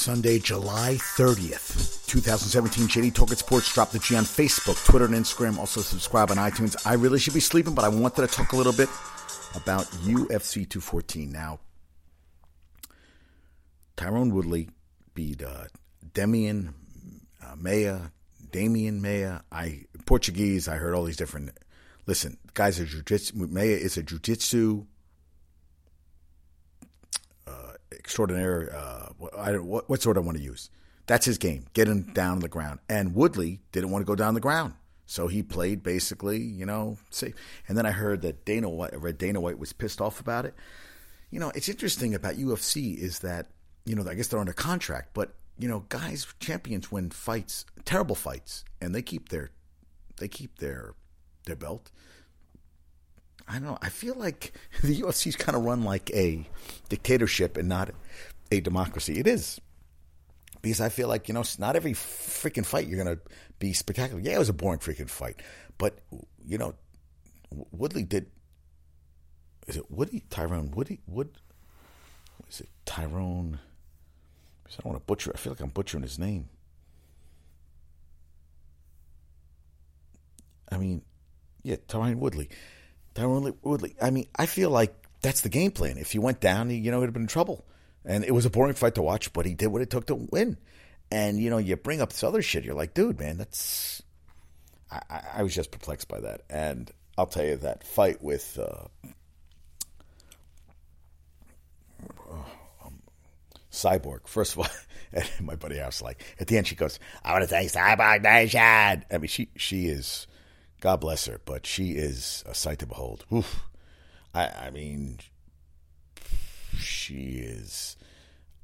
Sunday, July 30th, 2017. JD Talking Sports. Drop the G on Facebook, Twitter, and Instagram. Also, subscribe on iTunes. I really should be sleeping, but I wanted to talk a little bit about UFC 214. Now, Tyrone Woodley beat uh, Demian uh, Maia, Demian Maia. I Portuguese. I heard all these different. Listen, guys are jiu-jitsu. Maia is a jiu-jitsu extraordinaire. Uh, I what, what sort I want to use? That's his game, getting down on the ground. And Woodley didn't want to go down the ground. So he played basically, you know, safe. And then I heard that Dana White, read Dana White was pissed off about it. You know, it's interesting about UFC is that, you know, I guess they're under contract, but, you know, guys, champions win fights, terrible fights, and they keep their, they keep their, their belt. I don't know. I feel like the UFC's kind of run like a dictatorship and not a democracy. It is. Because I feel like, you know, not every freaking fight you're going to be spectacular. Yeah, it was a boring freaking fight. But, you know, Woodley did. Is it Woody? Tyrone Woody? Wood? Is it? Tyrone. I don't want to butcher. I feel like I'm butchering his name. I mean, yeah, Tyrone Woodley. Tyron Woodley. I mean, I feel like that's the game plan. If he went down, you know, he'd have been in trouble. And it was a boring fight to watch, but he did what it took to win. And, you know, you bring up this other shit. You're like, dude, man, that's. I, I was just perplexed by that. And I'll tell you that fight with. Uh, um, Cyborg. First of all, my buddy House like at the end she goes, "I want to thank Cyborg Nation." I mean, she she is God bless her, but she is a sight to behold. Oof. I, I mean, she is.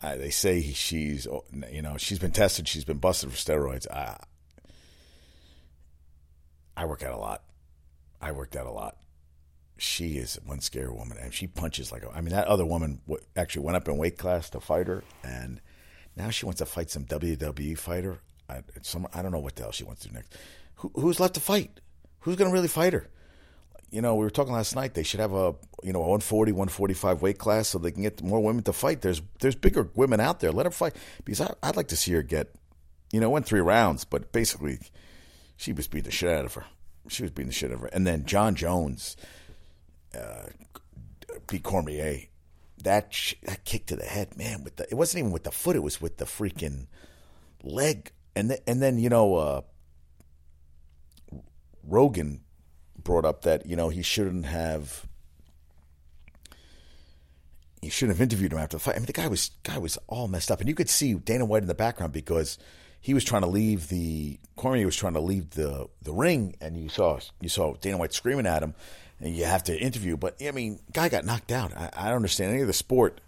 They say she's, you know, she's been tested. She's been busted for steroids. I, I work out a lot. I worked out a lot. She is one scary woman, and she punches like. A, I mean, that other woman actually went up in weight class to fight her, and now she wants to fight some WWE fighter. I, some I don't know what the hell she wants to do next. Who, who's left to fight? Who's going to really fight her? You know, we were talking last night. They should have a you know 140, 145 weight class so they can get more women to fight. There's there's bigger women out there. Let her fight because I, would like to see her get. You know, went three rounds, but basically, she was beating the shit out of her. She was beating the shit out of her. And then Jon Jones uh, beat Cormier. That sh- that kick to the head, man. With the it wasn't even with the foot; it was with the freaking leg. And th- and then you know. Uh, Rogan brought up that you know he shouldn't have he shouldn't have interviewed him after the fight. I mean, the guy was guy was all messed up, and you could see Dana White in the background because he was trying to leave the Cormier was trying to leave the the ring, and you saw you saw Dana White screaming at him, and you have to interview. But I mean, guy got knocked out. I, I don't understand any of the sport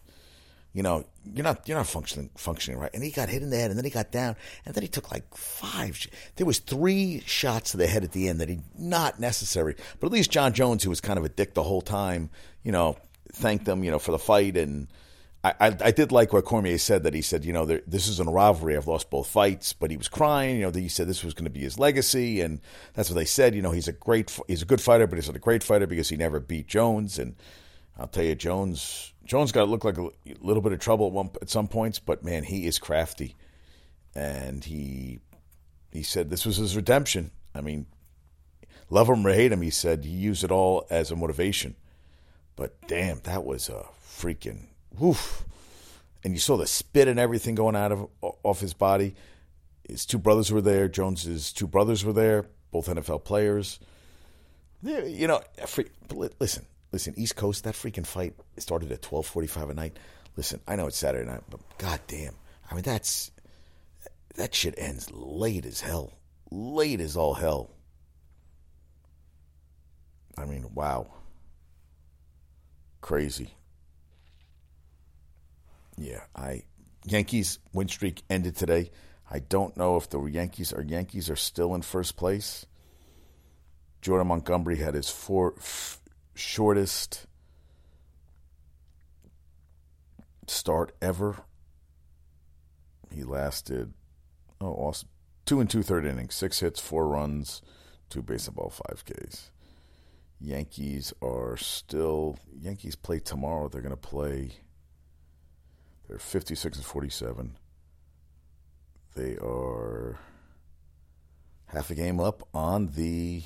you know, you're not you're not functioning functioning right. And he got hit in the head, and then he got down, and then he took like five. There was three shots to the head at the end that he not necessary, but at least Jon Jones, who was kind of a dick the whole time, you know, thanked them, you know, for the fight, and I I, I did like what Cormier said that he said, you know, this isn't a rivalry. I've lost both fights, but he was crying. You know, he said this was going to be his legacy, and that's what they said. You know, he's a great he's a good fighter, but he's not a great fighter because he never beat Jones, and I'll tell you, Jones Jones got to look like a little bit of trouble at, one, at some points, but man, he is crafty, and he he said this was his redemption. I mean, love him or hate him, he said he used it all as a motivation. But damn, that was a freaking woof. And you saw the spit and everything going out of off his body. His two brothers were there. Jones's two brothers were there, both NFL players. You know, listen, Listen, East Coast, that freaking fight started at twelve forty five at night. Listen, I know it's Saturday night, but goddamn, I mean that's that shit ends late as hell, late as all hell. I mean, wow, crazy. Yeah, I Yankees win streak ended today. I don't know if the Yankees are Yankees are still in first place. Jordan Montgomery had his four, shortest start ever. He lasted oh awesome. two and two third innings, six hits, four runs, two baseball, five Ks. Yankees are still Yankees play tomorrow. They're going to play. They're fifty six and forty seven. They are half a game up on the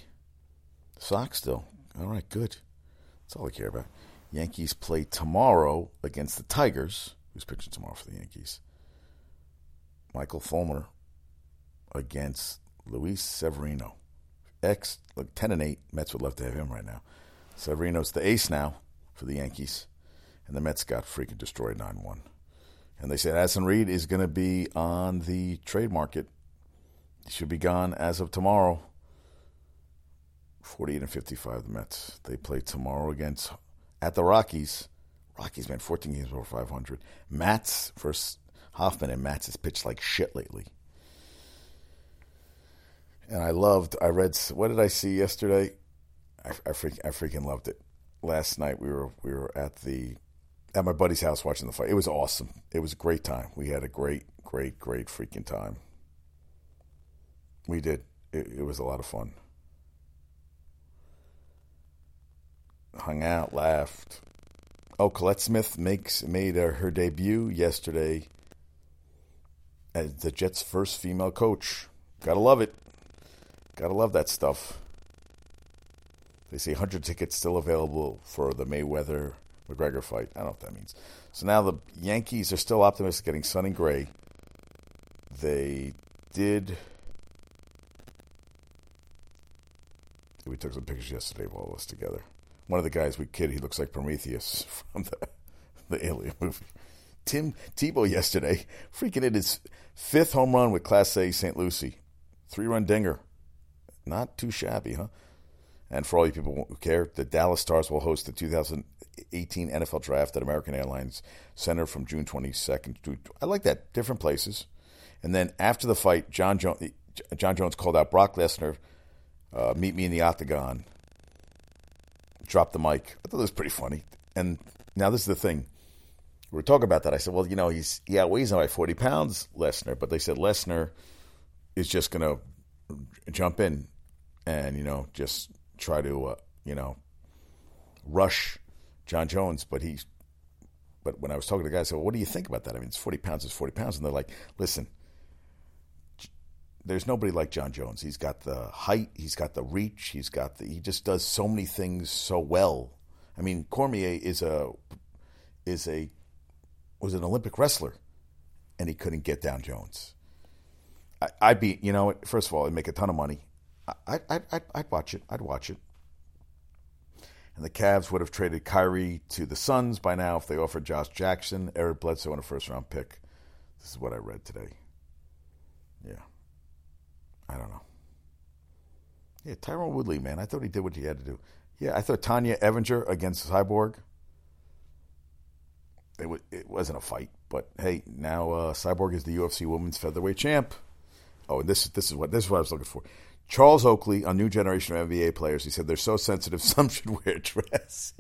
Sox still. All right, good. That's all I care about. Yankees play tomorrow against the Tigers. Who's pitching tomorrow for the Yankees? Michael Fulmer against Luis Severino. X, look, 10 and 8. Mets would love to have him right now. Severino's the ace now for the Yankees. And the Mets got freaking destroyed 9 1. And they said Addison Reed is going to be on the trade market. He should be gone as of tomorrow. 48 and 55, the Mets. They play tomorrow against at the Rockies. Rockies, man, 14 games over 500. Matz versus Hoffman, and Matz has pitched like shit lately. And I loved, I read, what did I see yesterday? I, I, freak, I freaking loved it. Last night we were we were at the at my buddy's house watching the fight. It was awesome. It was a great time. We had a great, great, great freaking time. We did. It, it was a lot of fun. Hung out, laughed. Oh, Collette Smith makes made uh, her debut yesterday as the Jets' first female coach. Gotta love it. Gotta love that stuff. They say 100 tickets still available for the Mayweather McGregor fight. I don't know what that means. So now the Yankees are still optimistic getting Sonny Gray. They did. We took some pictures yesterday of all of us together. One of the guys we kid, he looks like Prometheus from the the Alien movie. Tim Tebow yesterday freaking hit his fifth home run with Class A St. Lucie, three run dinger. Not too shabby, huh? And for all you people who care, the Dallas Stars will host the 2018 NFL Draft at American Airlines Center from June 22nd to. I like that. Different places. And then after the fight, Jon Jones, Jon Jones called out Brock Lesnar, uh, meet me in the octagon. Dropped the mic. I thought it was pretty funny. And now this is the thing. We were talking about that. I said, well, you know, he's he outweighs him by 40 pounds, Lesnar. But they said Lesnar is just going to jump in and, you know, just try to, uh, you know, rush Jon Jones, but he's. But when I was talking to the guys, I said, well, "What do you think about that?" I mean, it's forty pounds. It's forty pounds, and they're like, "Listen, there's nobody like Jon Jones. He's got the height, he's got the reach, he's got the. He just does so many things so well. I mean, Cormier is a is a was an Olympic wrestler, and he couldn't get down Jones. I, would be, you know, first of all, I'd make a ton of money. I, I, I, I'd watch it. I'd watch it. And the Cavs would have traded Kyrie to the Suns by now if they offered Josh Jackson, Eric Bledsoe, and a first round pick. This is what I read today. Yeah. I don't know. Yeah, Tyron Woodley, man. I thought he did what he had to do. Yeah, I thought Tonya Evinger against Cyborg. It, w- it wasn't a fight, but hey, now uh, Cyborg is the UFC Women's Featherweight Champ. Oh, and this this is what this is what I was looking for. Charles Oakley, a new generation of NBA players, he said they're so sensitive, some should wear dresses.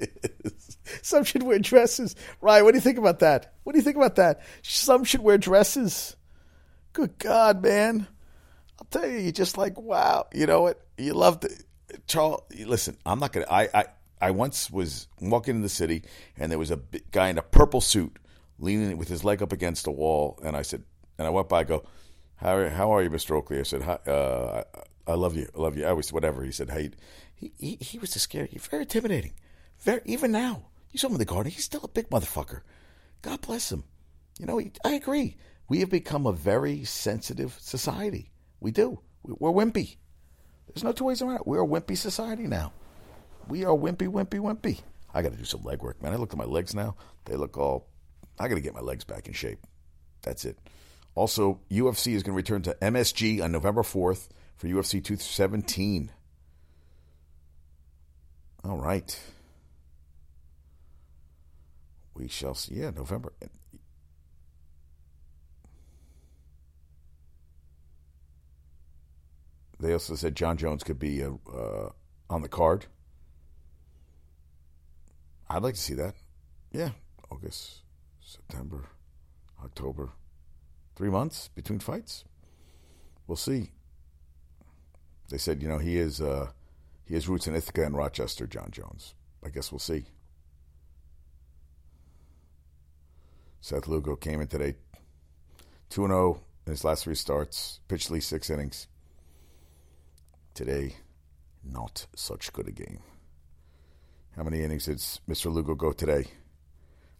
some should wear dresses. Ryan, what do you think about that? What do you think about that? Some should wear dresses. Good God, man. I'll tell you, you're just like, wow. You know what? You love the Charles. Listen, I'm not to. I, I, I once was walking in the city, and there was a guy in a purple suit leaning with his leg up against a wall, and I said, and I went by, I go, how are, how are you, Mr. Oakley? I said, uh, I love you. I love you. I was whatever. He said, hey, he, he, he was a scary. Very intimidating. Very, even now, you saw him in the garden. He's still a big motherfucker. God bless him. You know, he, I agree. We have become a very sensitive society. We do. We're wimpy. There's no two ways around it. We're a wimpy society now. We are wimpy, wimpy, wimpy. I got to do some leg work, man. I look at my legs now. They look all. I got to get my legs back in shape. That's it. Also, UFC is going to return to MSG on November 4th for UFC 217. All right. We shall see. Yeah, November. They also said Jon Jones could be uh, uh, on the card. I'd like to see that. Yeah, August, September, October. Three months between fights. We'll see. They said, you know, he is uh, he has roots in Ithaca and Rochester, Jon Jones. I guess we'll see. Seth Lugo came in today 2 0 in his last three starts, pitched at least six innings. Today, not such good a game. How many innings did Mr. Lugo go today?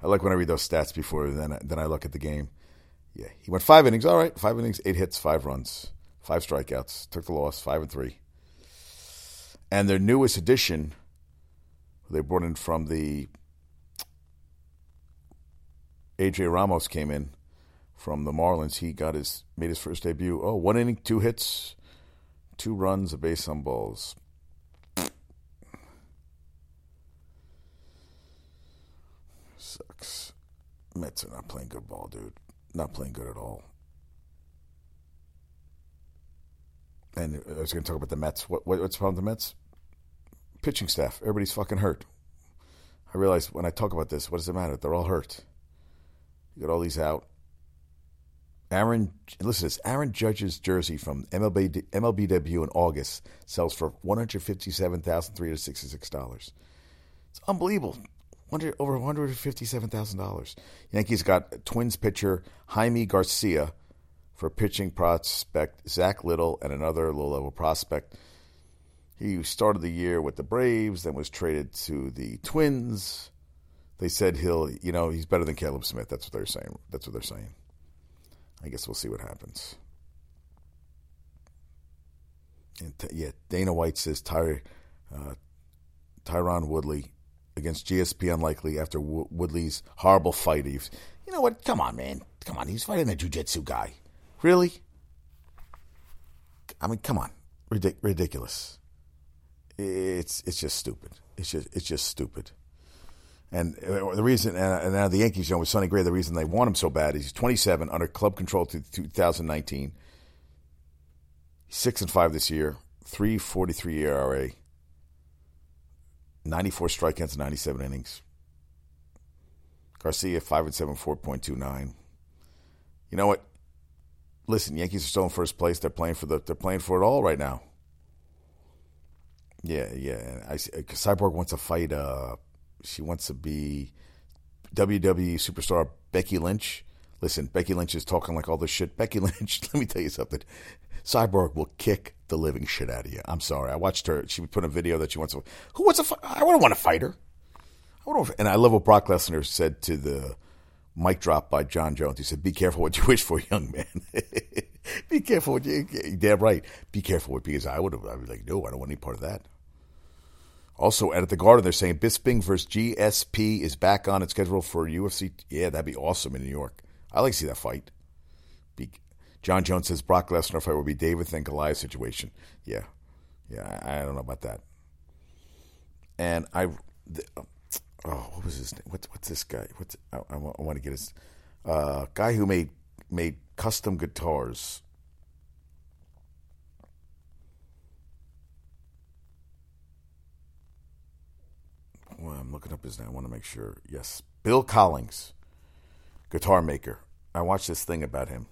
I like when I read those stats before then then I look at the game. Yeah, he went five innings. All right, five innings, eight hits, five runs, five strikeouts. Took the loss, five and three. And their newest addition, they brought in from the AJ Ramos came in from the Marlins. He got his made his first debut. Oh, one inning, two hits, two runs, a base on balls. Sucks. Mets are not playing good ball, dude. Not playing good at all. And I was going to talk about the Mets. What, what, what's wrong with the Mets? Pitching staff. Everybody's fucking hurt. I realize when I talk about this, what does it matter? They're all hurt. You got all these out. Aaron, listen to this. Aaron Judge's jersey from MLB MLB debut in August sells for one hundred fifty-seven thousand three hundred sixty-six dollars. It's unbelievable. over one hundred fifty-seven thousand dollars. Yankees got Twins pitcher Jaime Garcia for pitching prospect Zack Littell and another low-level prospect. He started the year with the Braves, then was traded to the Twins. They said he'll, you know, he's better than Caleb Smith. That's what they're saying. That's what they're saying. I guess we'll see what happens. And t- yeah, Dana White says Ty, uh, Tyron Woodley against GSP unlikely after w- Woodley's horrible fight. He's, you know what? Come on, man. Come on. He's fighting a jiu-jitsu guy. Really? I mean, come on. Ridic- ridiculous. It's it's just stupid. It's just it's just stupid. And uh, the reason, and now the Yankees, you know, with Sonny Gray, the reason they want him so bad is he's 27 under club control to 2019. Six and five this year, 3.43 ERA, 94 strikeouts, 97 innings. Garcia five and seven, 4.29. You know what? Listen, Yankees are still in first place. They're playing for the. They're playing for it all right now. Yeah, yeah. I, Cyborg wants to fight. Uh, she wants to be WWE superstar Becky Lynch. Listen, Becky Lynch is talking like all this shit. Becky Lynch, let me tell you something. Cyborg will kick the living shit out of you. I'm sorry. I watched her. She put a video that she wants to. Who wants to? I don't want to fight her. I to, and I love what Brock Lesnar said to the mic drop by Jon Jones. He said, "Be careful what you wish for, young man. be careful what you." Damn right. Be careful what because I would have, I'd be like, no, I don't want any part of that. Also, at the Garden, they're saying Bisping versus GSP is back on its schedule for UFC. Yeah, that'd be awesome in New York. I like to see that fight. Be, Jon Jones says Brock Lesnar fight will be David and Goliath situation. Yeah, yeah, I, I don't know about that. And I, the, oh, what was his name? What, what's this guy? What's I, I, want, I want to get his uh, guy who made made custom guitars well, I'm looking up his name. I want to make sure. Yes, Bill Collings, guitar maker. I watched this thing about him.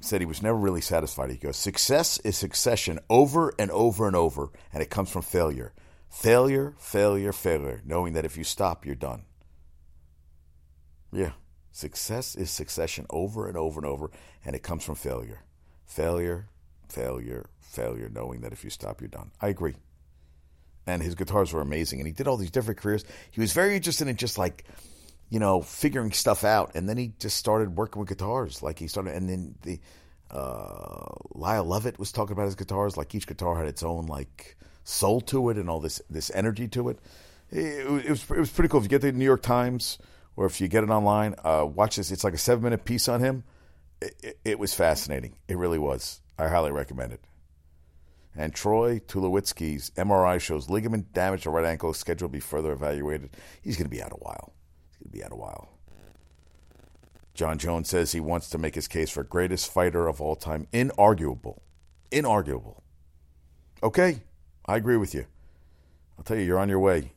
Said he was never really satisfied. He goes, "Success is succession over and over and over, and it comes from failure. Failure, failure, failure. Knowing that if you stop, you're done." Yeah, success is succession over and over and over, and it comes from failure. Failure, failure, failure. Knowing that if you stop, you're done. I agree and his guitars were amazing. And he did all these different careers. He was very interested in just like, you know, figuring stuff out. And then he just started working with guitars. Like he started, and then the uh, Lyle Lovett was talking about his guitars. Like each guitar had its own like soul to it and all this this energy to it. It, it was it was pretty cool. If you get the New York Times or if you get it online, uh, watch this. It's like a seven minute piece on him. It, it, it was fascinating. It really was. I highly recommend it. And Troy Tulowitzki's MRI shows ligament damage to right ankle, scheduled to be further evaluated. He's going to be out a while. He's going to be out a while. Jon Jones says he wants to make his case for greatest fighter of all time. Inarguable. Inarguable. Okay, I agree with you. I'll tell you, you're on your way.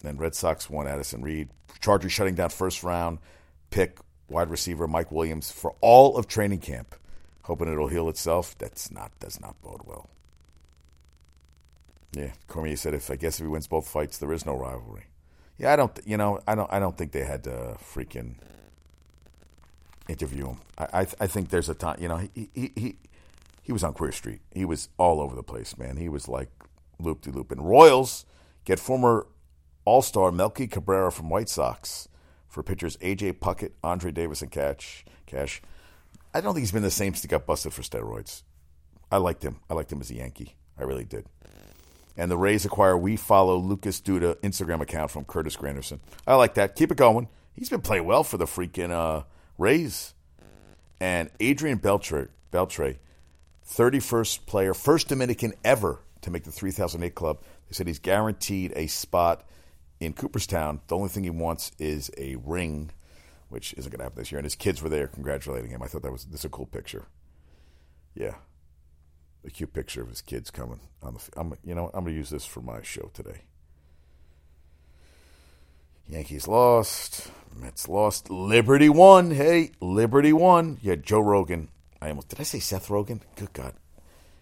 Then Red Sox won Addison Reed. Chargers shutting down first round pick wide receiver Mike Williams for all of training camp hoping it'll heal itself. That's not does not bode well. Yeah, Cormier said if I guess if he wins both fights, there is no rivalry. Yeah, I don't. You know, I don't. I don't think they had to freaking. interview him. I I, I think there's a time. You know, he he he he was on Queer Street. He was all over the place, man. He was like loop de loop. And Royals get former All Star Melky Cabrera from White Sox for pitchers AJ Puckett, Andre Davis, and Cash. Cash. I don't think he's been the same since he got busted for steroids. I liked him. I liked him as a Yankee. I really did. And the Rays acquire We Follow Lucas Duda Instagram account from Curtis Granderson. I like that. Keep it going. He's been playing well for the freaking uh, Rays. And Adrian Beltre, Beltre, 31st player, first Dominican ever to make the 3008 club. They said he's guaranteed a spot in Cooperstown. The only thing he wants is a ring, which isn't going to happen this year. And his kids were there congratulating him. I thought that was this is a cool picture. Yeah, a cute picture of his kids coming on the. I'm, you know, I'm going to use this for my show today. Yankees lost. Mets lost. Liberty won. Hey, Liberty won. Yeah, Joe Rogan. I almost did I say Seth Rogan? Good God.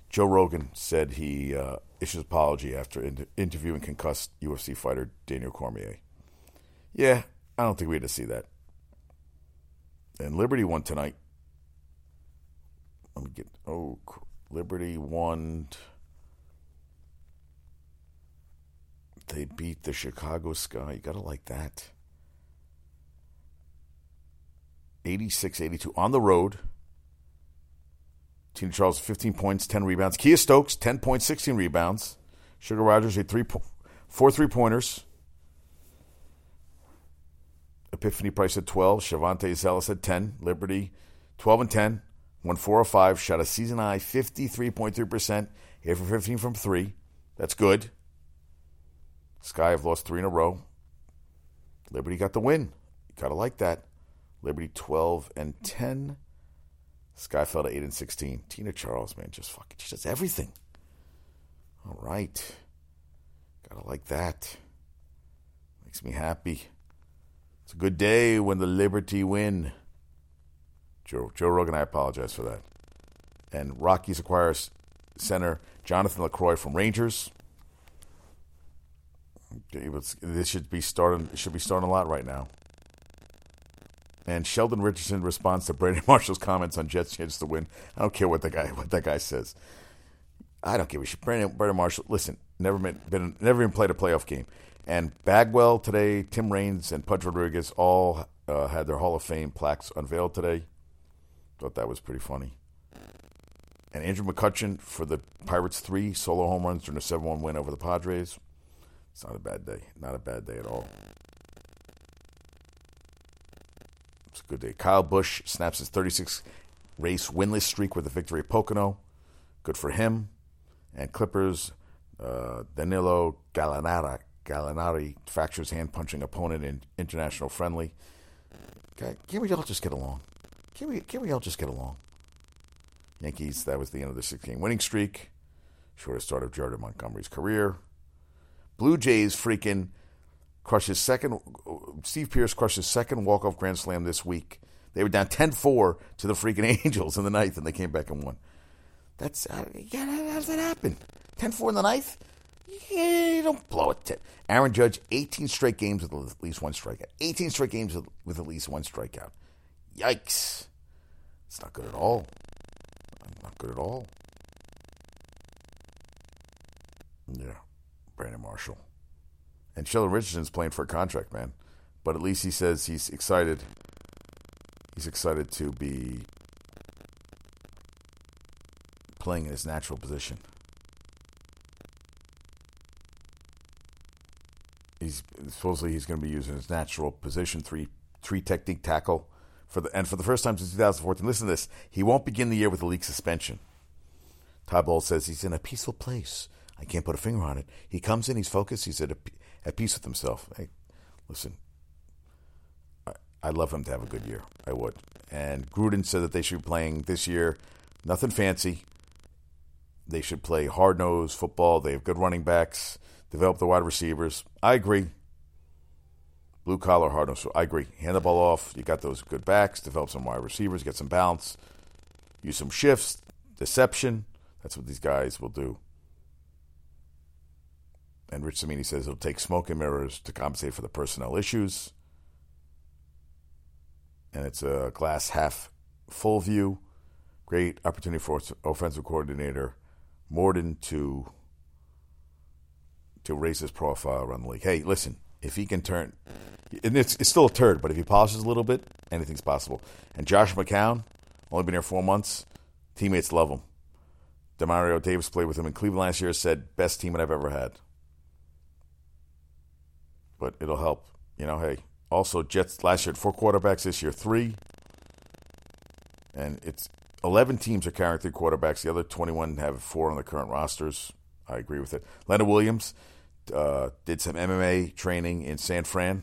Joe Rogan said he uh, issues apology after in- interviewing concussed UFC fighter Daniel Cormier. Yeah, I don't think we had to see that. And Liberty won tonight. Let me get. Oh, Liberty won. They beat the Chicago Sky. You got to like that. 86 82 on the road. Tina Charles, 15 points, 10 rebounds. Kia Stokes, 10 points, 16 rebounds. Sugar Rogers, had three, four three pointers. Epiphanny Prince at 12. Shavonte Zellous at 10. Liberty, 12 and 10. Won 4 or 5. Shot a season high 53.3%. Hit for 15 from 3. That's good. Sky have lost three in a row. Liberty got the win. You gotta like that. Liberty 12 and 10. Sky fell to 8 and 16. Tina Charles, man, just fucking, she does everything. All right. Gotta like that. Makes me happy. It's a good day when the Liberty win. Joe, Joe Rogan, I apologize for that. And Rockies acquires center Jonathan Lucroy from Rangers. This should be starting. Should be starting a lot right now. And Sheldon Richardson responds to Brandon Marshall's comments on Jets' chance to win. I don't care what the guy what that guy says. I don't give a shit. Brandon, Brandon Marshall, listen, never been, been never even played a playoff game. And Bagwell today, Tim Raines, and Pudge Rodriguez all uh, had their Hall of Fame plaques unveiled today. Thought that was pretty funny. And Andrew McCutchen for the Pirates three solo home runs during a seven one win over the Padres. It's not a bad day. Not a bad day at all. It's a good day. Kyle Busch snaps his 36 race winless streak with a victory at Pocono. Good for him. And Clippers, uh, Danilo Gallinari, Gallinari fractures hand punching opponent in international friendly. Can't we all just get along? Can we, can we all just get along? Yankees, that was the end of the 16 winning streak. Shortest start of Jordan Montgomery's career. Blue Jays freaking crushes second. Steve Pearce crushes second walk off grand slam this week. They were down 10-4 to the freaking Angels in the ninth, and they came back and won. That's uh, yeah. How does that happen? 10-4 in the ninth. You don't blow it. To, Aaron Judge, 18 straight games with at least one strikeout. 18 straight games with at least one strikeout. Yikes! It's not good at all. Not good at all. Yeah, Brandon Marshall. And Sheldon Richardson's playing for a contract, man. But at least he says he's excited. He's excited to be playing in his natural position. He's supposedly he's going to be using his natural position three three technique tackle for the and for the first time since 2014. Listen to this: he won't begin the year with a league suspension. Todd Bowles says he's in a peaceful place. I can't put a finger on it. He comes in, he's focused, he's at, a, at peace with himself. Hey, listen, I, I'd love him to have a good year. I would. And Gruden said that they should be playing this year, nothing fancy. They should play hard nosed football. They have good running backs, develop the wide receivers. I agree. Blue collar, hard nosed. I agree. Hand the ball off. You got those good backs, develop some wide receivers, get some balance, use some shifts, deception. That's what these guys will do. And Rich Cimini says it'll take smoke and mirrors to compensate for the personnel issues. and it's a glass half full view. Great opportunity for offensive coordinator Morton to to raise his profile around the league. Hey, listen, if he can turn, and it's, it's still a turd, but if he polishes a little bit, anything's possible. And Josh McCown, only been here four months, teammates love him. Demario Davis played with him in Cleveland last year, said, best team that I've ever had. But it'll help. You know, hey, also Jets last year had four quarterbacks, this year three. And it's 11 teams are carrying three quarterbacks. The other 21 have four on the current rosters. I agree with it. Leonard Williams uh, did some MMA training in San Fran,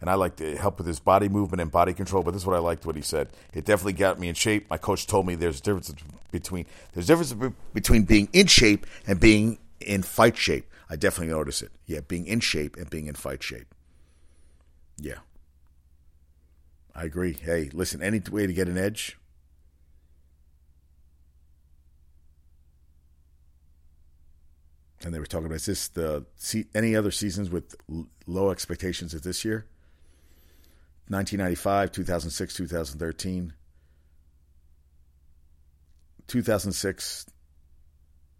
and I liked to help with his body movement and body control. But this is what I liked what he said. It definitely got me in shape. My coach told me there's a difference between there's difference between being in shape and being in fight shape. I definitely notice it. Yeah, being in shape and being in fight shape. Yeah. I agree. Hey, listen, any way to get an edge, and they were talking about is this the any other seasons with low expectations of this year? 1995 2006 2013 2006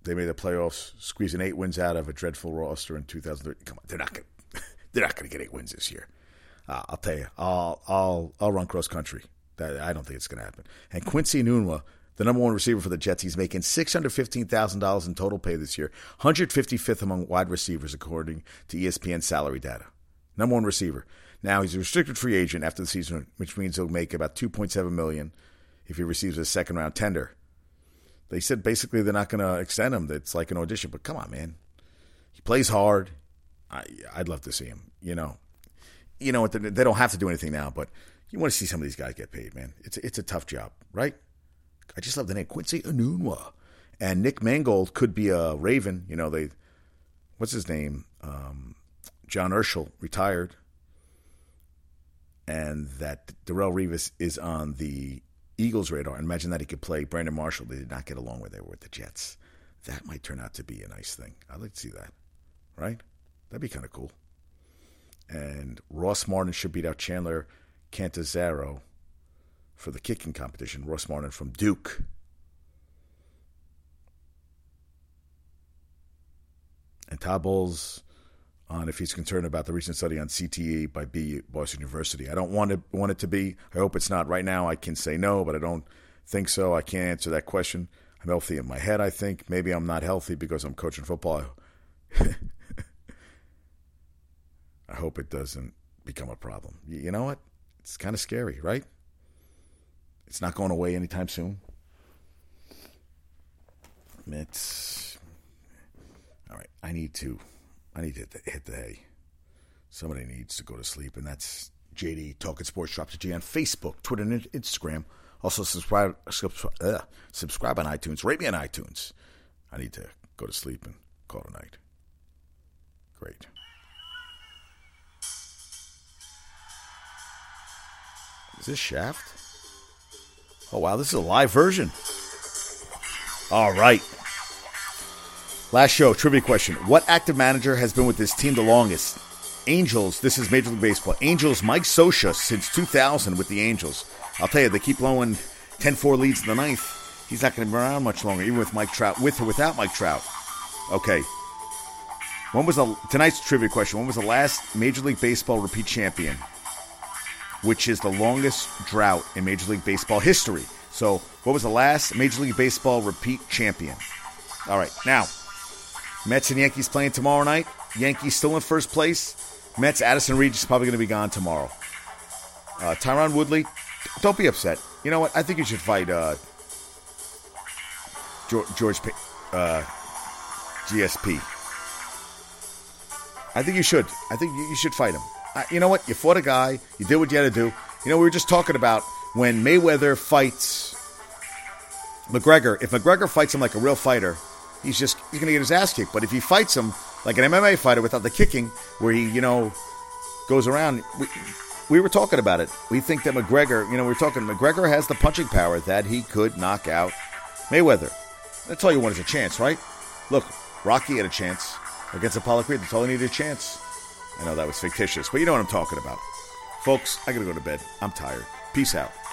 they made the playoffs squeezing eight wins out of a dreadful roster in 2013 come on they're not going they're not going to get eight wins this year. Uh, I'll tell you I'll I'll I'll run cross country. That, I don't think it's going to happen. And Quincy Enunwa the number one receiver for the Jets. He's making $615,000 in total pay this year, 155th among wide receivers, according to ESPN salary data. Number one receiver. Now he's a restricted free agent after the season, which means he'll make about 2.7 million if he receives a second round tender. They said basically they're not going to extend him. It's like an audition. But come on, man, he plays hard. I, would love to see him. You know, you know they don't have to do anything now, but you want to see some of these guys get paid, man. It's it's a tough job, right? I just love the name Quincy Enunwa. And Nick Mangold could be a Raven. You know, they, what's his name? Um, John Urschel retired. And that Darrelle Revis is on the Eagles' radar. And imagine that he could play Brandon Marshall. They did not get along where they were with the Jets. That might turn out to be a nice thing. I'd like to see that, right? That'd be kind of cool. And Ross Martin should beat out Chandler Catanzaro for the kicking competition, Ross Martin from Duke. And Todd Bowles on if he's concerned about the recent study on CTE by B Boston University. I don't want it want it to be. I hope it's not. Right now, I can say no, but I don't think so. I can't answer that question. I'm healthy in my head. I think maybe I'm not healthy because I'm coaching football. I hope it doesn't become a problem. You know what? It's kind of scary, right? It's not going away anytime soon. It's all right. I need to. I need to hit the, hit the hay. Somebody needs to go to sleep, and that's JD Talking Sports. Drop to G on Facebook, Twitter, and Instagram. Also subscribe. Uh, subscribe on iTunes. Rate me on iTunes. I need to go to sleep and call it a night. Great. Is this Shaft? Oh, wow, this is a live version. All right. Last show, trivia question. What active manager has been with this team the longest? Angels, this is Major League Baseball. Angels, Mike Scioscia, since 2000 with the Angels. I'll tell you, they keep blowing 10 4 leads in the ninth. He's not going to be around much longer, even with Mike Trout, with or without Mike Trout. Okay. When was the tonight's trivia question? When was the last Major League Baseball repeat champion? Which is the longest drought in Major League Baseball history. So, what was the last Major League Baseball repeat champion? All right, now, Mets and Yankees playing tomorrow night. Yankees still in first place. Mets, Addison Reed is probably going to be gone tomorrow. Uh, Tyron Woodley, don't be upset. You know what? I think you should fight uh, George, George uh, GSP. I think you should. I think you should fight him Uh, you know what? You fought a guy. You did what you had to do. You know, we were just talking about when Mayweather fights McGregor. If McGregor fights him like a real fighter, he's just he's going to get his ass kicked. But if he fights him like an MMA fighter without the kicking, where he you know goes around, we, we were talking about it. We think that McGregor, you know, we are talking McGregor has the punching power that he could knock out Mayweather. That's all you want is a chance, right? Look, Rocky had a chance against Apollo Creed. That's all he needed a chance. I know that was fictitious, but you know what I'm talking about. Folks, I gotta go to bed. I'm tired. Peace out.